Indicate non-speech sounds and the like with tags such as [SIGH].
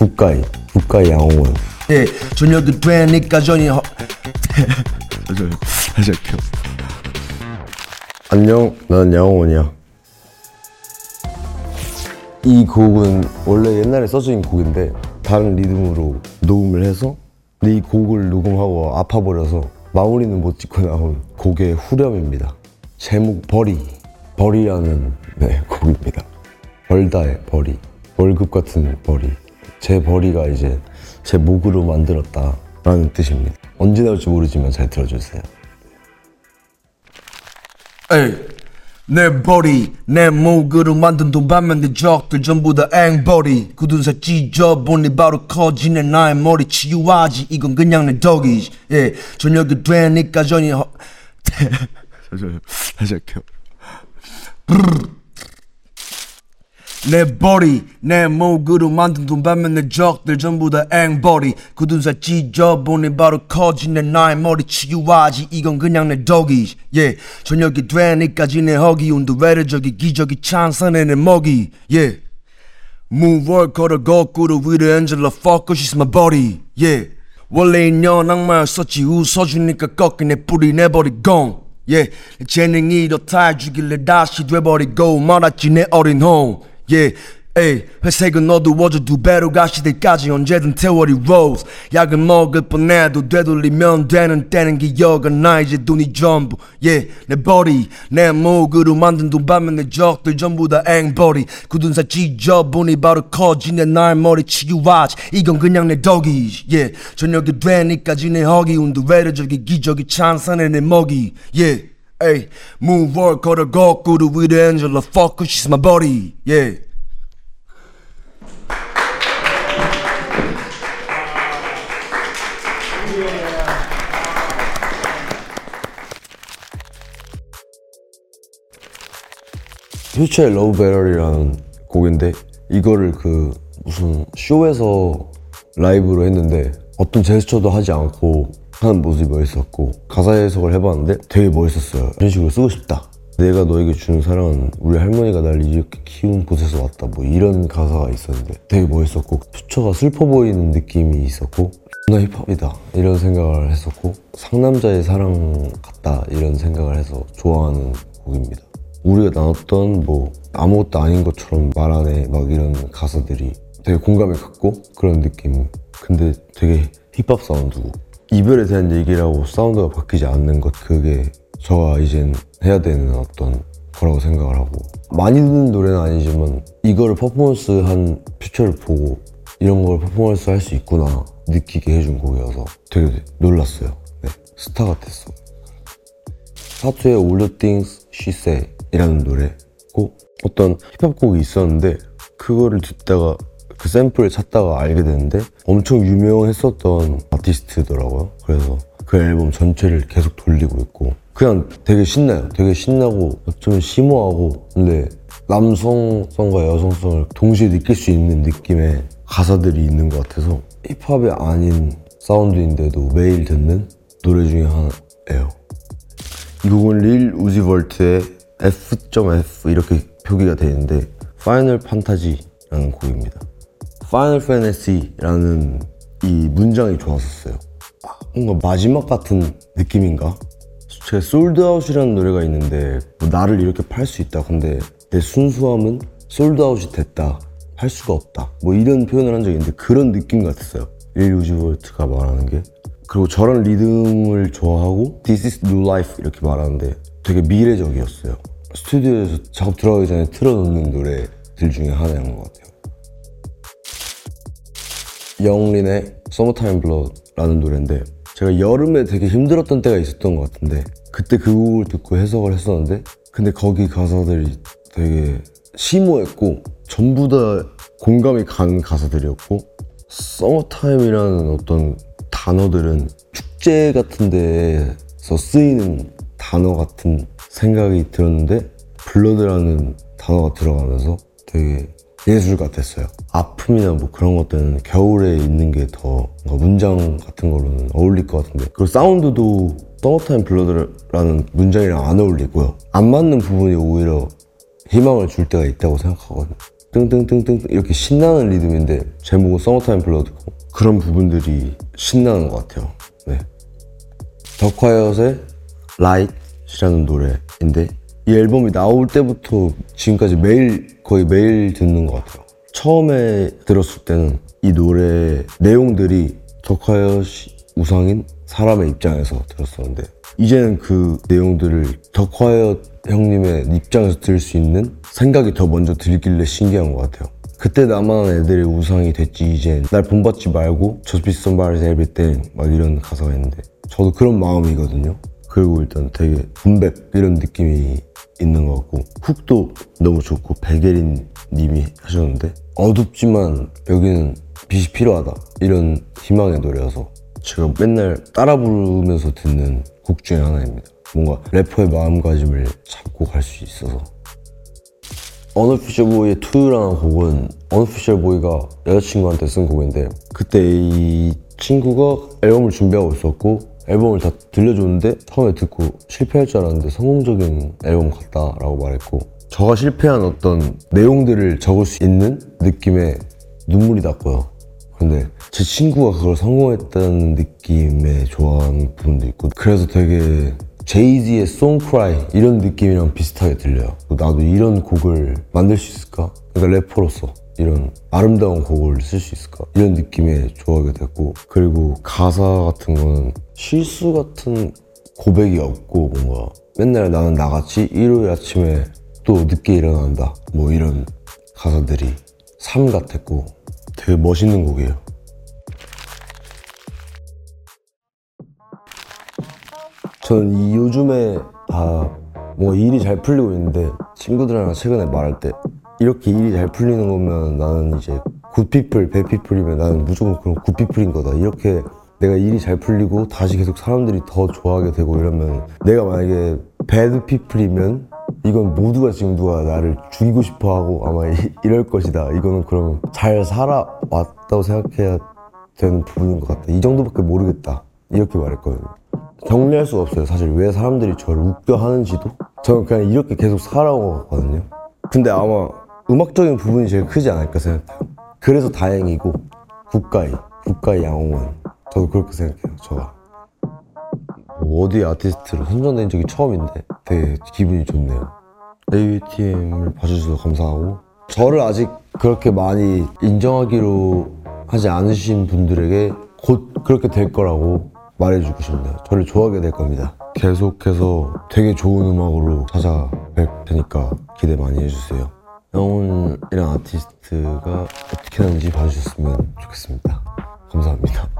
국가이 국가이 양홍은 예, 저녁이 되니까 전이 허... 할게요 안녕 난 양홍원이야. 이 곡은 원래 옛날에 써진 곡인데 다른 리듬으로 녹음을 해서 근데 이 곡을 녹음하고 아파버려서 마무리는 못 짓고 나온 곡의 후렴입니다. 제목 벌이 벌이라는 네, [LAUGHS] 곡입니다. 벌다의 벌이 월급 같은 벌이 제 벌이가 이제 제 목으로 만들었다라는 뜻입니다. 언제 나올지 모르지만 잘 들어주세요. 에이, 내 버리 내 목으로 만든 돈 반면 내 적들 전부 다 앵버리 굳은 살 찢어보니 바로 커지네. 나의 머리 치유하지. 이건 그냥 내 덕이지 예, 저녁이 되니까 전이 허... 다시 할게요 내 버리 내 목으로 만든 돈 반면 내 적들 전부 다 앵버리 굳은 살 찢어보니 바로 커지네 나의 머리 치유하지. 이건 그냥 내 덕이지 예 저녁이 되니까지 내 허기 운동회를 저기 기저귀 찬산에 내 먹이. 예 Moonwalk 걸어 거꾸로 위로 앉을라 Fuck she's my body. Yeah. 원래 인연 악마였었지. 웃어주니까 꺾인 내 뿌리 내버리고 yeah. 내 재능이 더 타주길래 다시 돼버리고 말았지 내 어린 홈 yeah 에이 회색은 어두워져 두 배로 가시 때까지 언제든 태월이 rose 약을 먹을 뻔해도 되돌리면 되는 때는 기억은 나 이제 돈이 전부. Yeah 내 버리 내 목으로 만든 돈 받면 내 적들 전부 다 앵버리 굳은 살 찢어보니 바로 커지네 나의 머리 치유하지 이건 그냥 내 덕이지 yeah 저녁이 되니까 지 내 허기 운동회를 저기 기저귀 찬산에 내 먹이. Yeah 에이 moonwalk 걸어 거꾸로 위로 앉을라 fuck she's my body yeah. 퓨처의 러브 배럴이라는 곡인데 이거를 그 무슨 쇼에서 라이브로 했는데 어떤 제스처도 하지 않고 하는 모습이 멋있었고 가사 해석을 해봤는데 되게 멋있었어요. 이런 식으로 쓰고 싶다. 내가 너에게 주는 사랑은 우리 할머니가 날 이렇게 키운 곳에서 왔다. 뭐 이런 가사가 있었는데 되게 멋있었고 퓨처가 슬퍼 보이는 느낌이 있었고 존나 힙합이다. 이런 생각을 했었고 상남자의 사랑 같다. 이런 생각을 해서 좋아하는 곡입니다. 우리가 나눴던 뭐 아무것도 아닌 것처럼 말하네. 막 이런 가사들이 되게 공감을 갖고 그런 느낌. 근데 되게 힙합 사운드고 이별에 대한 얘기라고 사운드가 바뀌지 않는 것 그게 저가 이젠 해야 되는 어떤 거라고 생각을 하고. 많이 듣는 노래는 아니지만 이거를 퍼포먼스 한 퓨처를 보고 이런 걸 퍼포먼스 할 수 있구나 느끼게 해준 곡이어서 되게 놀랐어요. 네, 스타 같았어. 사투의 All the Things She Say 이라는 노래 고 어떤 힙합곡이 있었는데 그거를 듣다가 그 샘플을 찾다가 알게 됐는데 엄청 유명했었던 아티스트더라고요. 그래서 그 앨범 전체를 계속 돌리고 있고 그냥 되게 신나요. 되게 신나고 어쩌면 심오하고 근데 남성성과 여성성을 동시에 느낄 수 있는 느낌의 가사들이 있는 것 같아서 힙합이 아닌 사운드인데도 매일 듣는 노래 중에 하나예요. 이 곡은 Lil Uzi Vert의 F.F 이렇게 표기가 되어 있는데 Final Fantasy라는 곡입니다. Final Fantasy라는 이 문장이 좋았었어요. 아, 뭔가 마지막 같은 느낌인가? 제가 Sold Out이라는 노래가 있는데 뭐 나를 이렇게 팔 수 있다. 근데 내 순수함은 sold out이 됐다. 할 수가 없다. 뭐 이런 표현을 한 적이 있는데 그런 느낌 같았어요. Lil Uzi Vert가 말하는 게. 그리고 저런 리듬을 좋아하고 This is new life 이렇게 말하는데 되게 미래적이었어요. 스튜디오에서 작업 들어가기 전에 틀어놓는 노래들 중에 하나인 것 같아요. 영린의 Summertime Blood라는 노래인데 제가 여름에 되게 힘들었던 때가 있었던 것 같은데 그때 그 곡을 듣고 해석을 했었는데 근데 거기 가사들이 되게 심오했고 전부 다 공감이 가는 가사들이었고 Summertime이라는 어떤 단어들은 축제 같은 데서 쓰이는 단어 같은 생각이 들었는데 Blood라는 단어가 들어가면서 되게 예술 같았어요. 아픔이나 뭐 그런 것들은 겨울에 있는 게 더 문장 같은 거로는 어울릴 것 같은데 그리고 사운드도 Summertime Blood라는 문장이랑 안 어울리고요. 안 맞는 부분이 오히려 희망을 줄 때가 있다고 생각하거든요. 뜬뜬뜬뜬 이렇게 신나는 리듬인데 제목은 Summertime Blood고 그런 부분들이 신나는 것 같아요. 네. 더콰이엇의 Light이라는 노래인데 이 앨범이 나올 때부터 지금까지 매일 거의 매일 듣는 것 같아요. 처음에 들었을 때는 이 노래 내용들이 더콰이엇이 우상인 사람의 입장에서 들었었는데 이제는 그 내용들을 더콰이엇 형님의 입장에서 들을 수 있는 생각이 더 먼저 들길래 신기한 것 같아요. 그때 나만 애들의 우상이 됐지 이젠 날 본받지 말고 Just be somebody's everything 막 이런 가사가 있는데 저도 그런 마음이거든요. 그리고 일단 되게 분백 이런 느낌이 있는 것 같고 훅도 너무 좋고 백예린 님이 하셨는데 어둡지만 여기는 빛이 필요하다 이런 희망의 노래여서 제가 맨날 따라 부르면서 듣는 곡 중에 하나입니다. 뭔가 래퍼의 마음가짐을 잡고 갈 수 있어서 언어피셜 보이의 투유라는 곡은 언어피셜 보이가 여자친구한테 쓴 곡인데 그때 이 친구가 앨범을 준비하고 있었고 앨범을 다 들려줬는데 처음에 듣고 실패할 줄 알았는데 성공적인 앨범 같다라고 말했고 저가 실패한 어떤 내용들을 적을 수 있는 느낌에 눈물이 났고요 근데 제 친구가 그걸 성공했다는 느낌에 좋아하는 부분도 있고 그래서 되게 제이지의 송크라이 이런 느낌이랑 비슷하게 들려요. 나도 이런 곡을 만들 수 있을까? 그러니까 래퍼로서 이런 아름다운 곡을 쓸 수 있을까? 이런 느낌에 좋아하게 됐고 그리고 가사 같은 거는 실수 같은 고백이 없고 뭔가 맨날 나는 나같이 일요일 아침에 또 늦게 일어난다 뭐 이런 가사들이 삶 같았고 되게 멋있는 곡이에요. 저는 이 요즘에 다 뭔가 일이 잘 풀리고 있는데 친구들이랑 최근에 말할 때 이렇게 일이 잘 풀리는 거면 나는 이제 굿피플, 배피플이면 나는 무조건 그런 굿피플인 거다. 이렇게 내가 일이 잘 풀리고 다시 계속 사람들이 더 좋아하게 되고 이러면 내가 만약에 배드피플이면 이건 모두가 지금 누가 나를 죽이고 싶어 하고 아마 이, 이럴 것이다. 이거는 그럼 잘 살아왔다고 생각해야 되는 부분인 것 같다. 이 정도밖에 모르겠다. 이렇게 말했거든요. 정리할 수가 없어요. 사실 왜 사람들이 저를 웃겨 하는지도 저는 그냥 이렇게 계속 살아온 것 같거든요. 근데 아마 음악적인 부분이 제일 크지 않을까 생각해요. 그래서 다행이고 국가의 국가의 양홍원 저도 그렇게 생각해요. 저가 뭐 어디 아티스트로 선정된 적이 처음인데 되게 기분이 좋네요. AUTM을 봐주셔서 감사하고 저를 아직 그렇게 많이 인정하기로 하지 않으신 분들에게 곧 그렇게 될 거라고 말해주고 싶네요. 저를 좋아하게 될 겁니다. 계속해서 되게 좋은 음악으로 찾아뵐 테니까 기대 많이 해주세요. 영훈이란 아티스트가 어떻게 하는지 봐주셨으면 좋겠습니다. 감사합니다.